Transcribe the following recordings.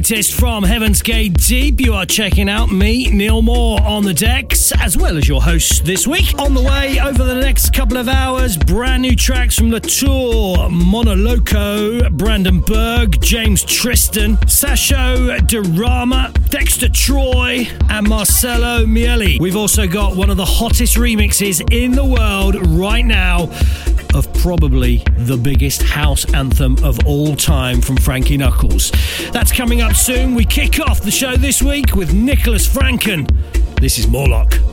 Latest from Heaven's Gate Deep. You are checking out me, Neil Moore, on the decks, as well as your host this week. On the way over the next couple of hours, brand new tracks from Latour, Monoloco, Brandon Berg, James Tristan, Sasho Durama, Dexter Troy, and Marcelo Miele. We've also got one of the hottest remixes in the world right now of probably the biggest house anthem of all time from Frankie Knuckles. That's coming up soon. We kick off the show this week with Nicholas Franken. This is Morlock.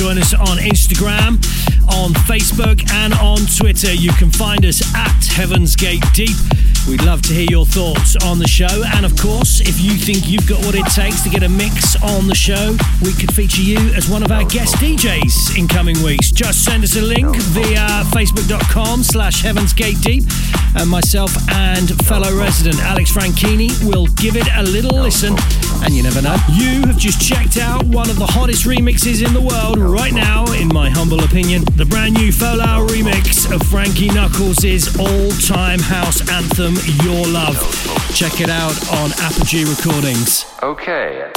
Join us on Instagram, on Facebook, and on Twitter. You can find us at Heaven's Gate Deep. We'd love to hear your thoughts on the show. And of course, if you think you've got what it takes to get a mix on the show, we could feature you as one of our guest DJs in coming weeks. Just send us a link via facebook.com slash Heaven's Gate Deep. And myself and fellow resident Alex Franchini will give it a little listen. And you never know, you have just checked out one of the hottest remixes in the world right now, in my humble opinion. The brand new Folau remix of Frankie Knuckles' all time house anthem, Your Love. Check it out on Apogee Recordings. Okay.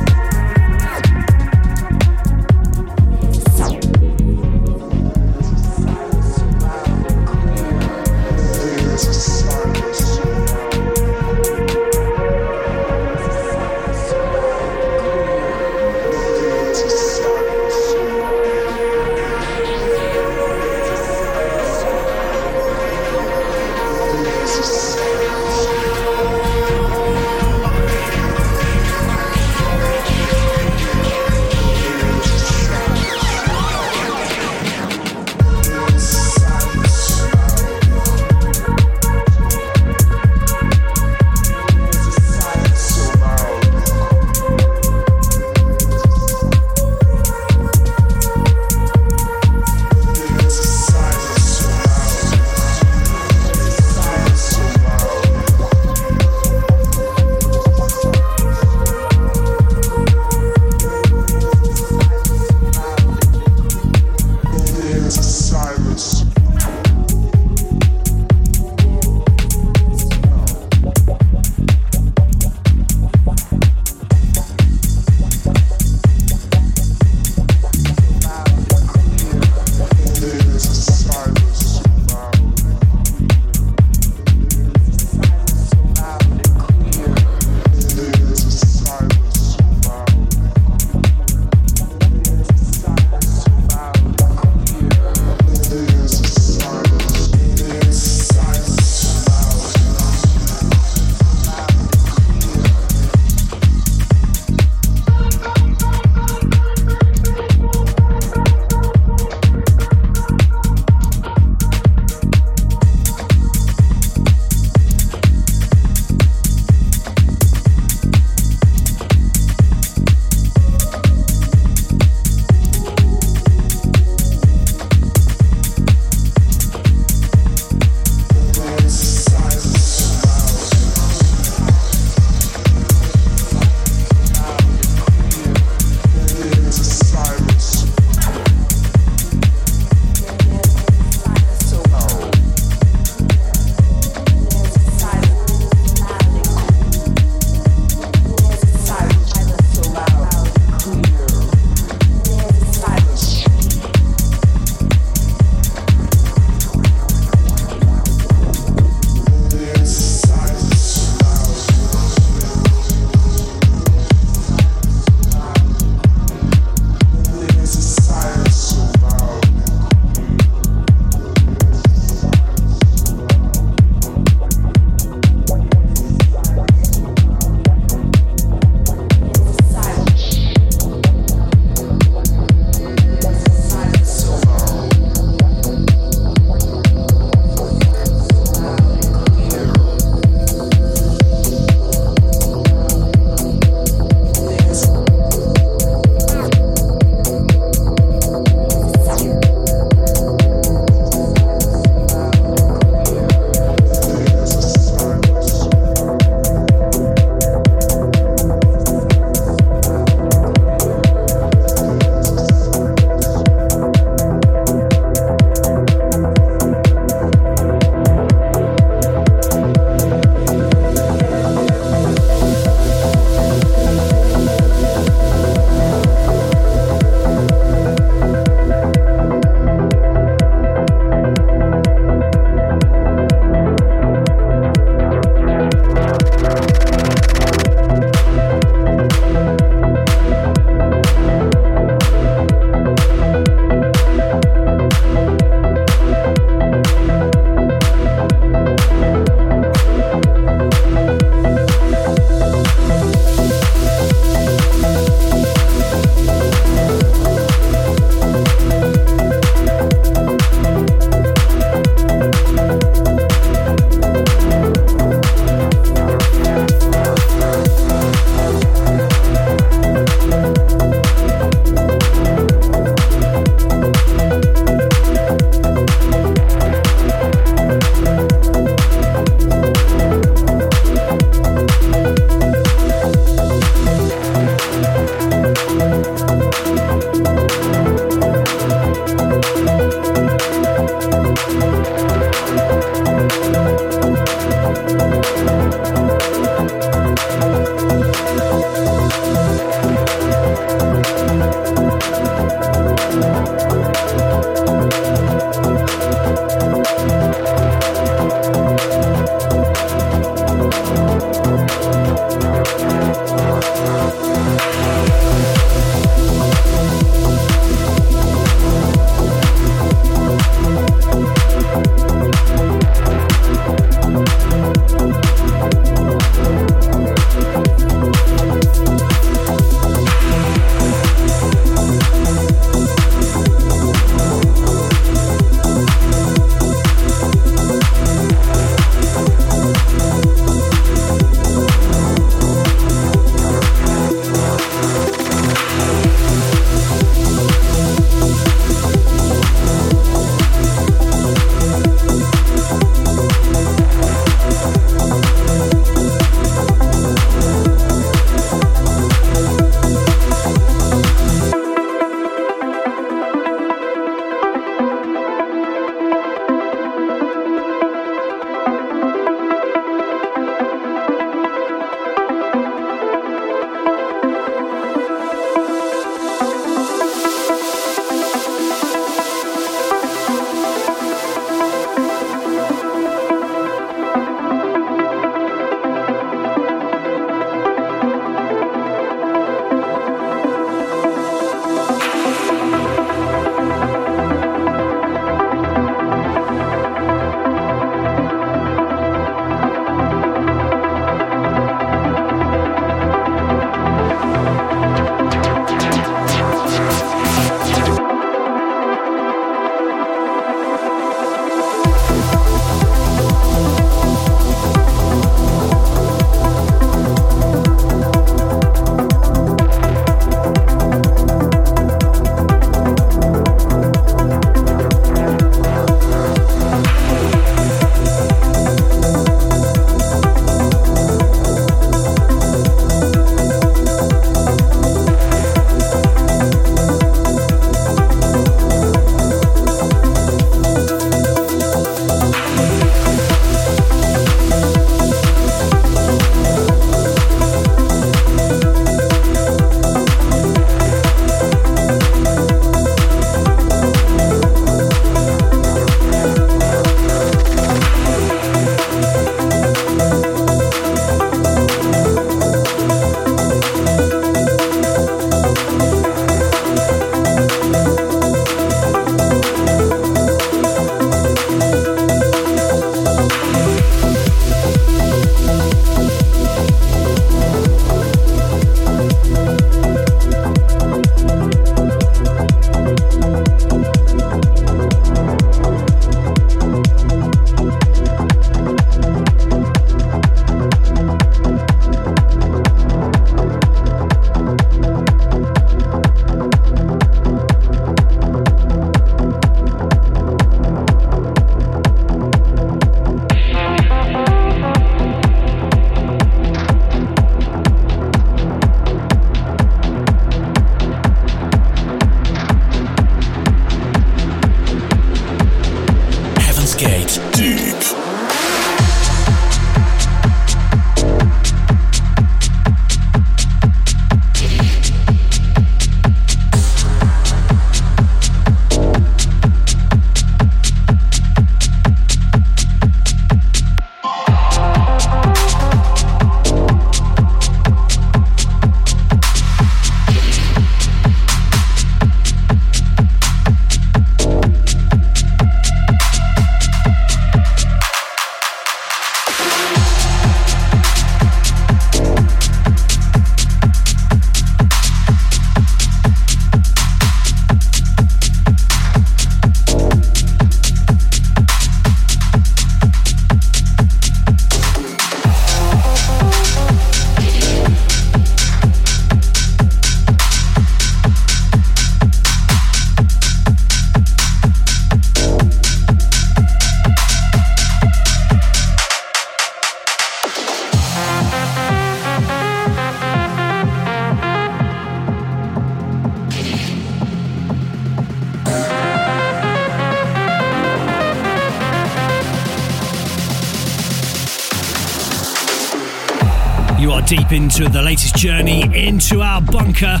Into the latest journey into our bunker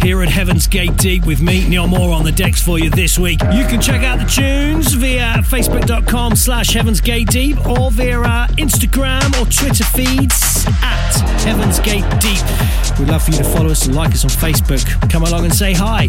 here at Heaven's Gate Deep with me, Neil Moore, on the decks for you this week. You can check out the tunes via facebook.com slash Heaven's Gate Deep or via our Instagram or Twitter feeds at Heaven's Gate Deep. We'd love for you to follow us and like us on Facebook. Come along and say hi.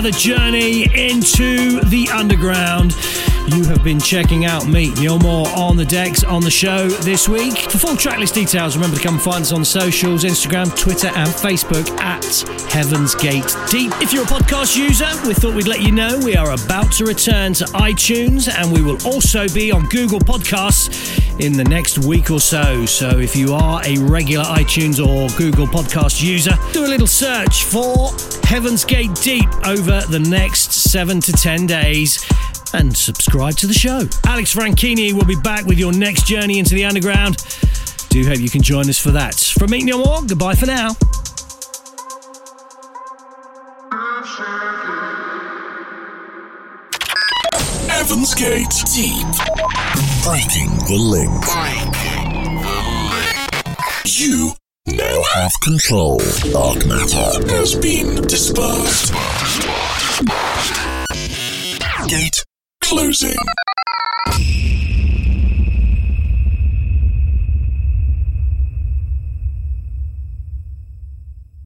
Another journey into the underground. You have been checking out me, Neil Moore, on the decks on the show this week. For full tracklist details, remember to come find us on socials Instagram, Twitter, and Facebook at Heaven's Gate Deep. If you're a podcast user, we thought we'd let you know we are about to return to iTunes and we will also be on Google Podcasts in the next week or so. So if you are a regular iTunes or Google Podcast user, do a little search for Heaven's Gate Deep over the next seven to ten days and subscribe to the show. Alex Franchini will be back with your next journey into the underground. Do hope you can join us for that. From me, Neil Moore. Goodbye for now. Heaven's Gate Deep. Breaking the link. Breaking the link. You now have control. Dark matter has been dispersed. Gate.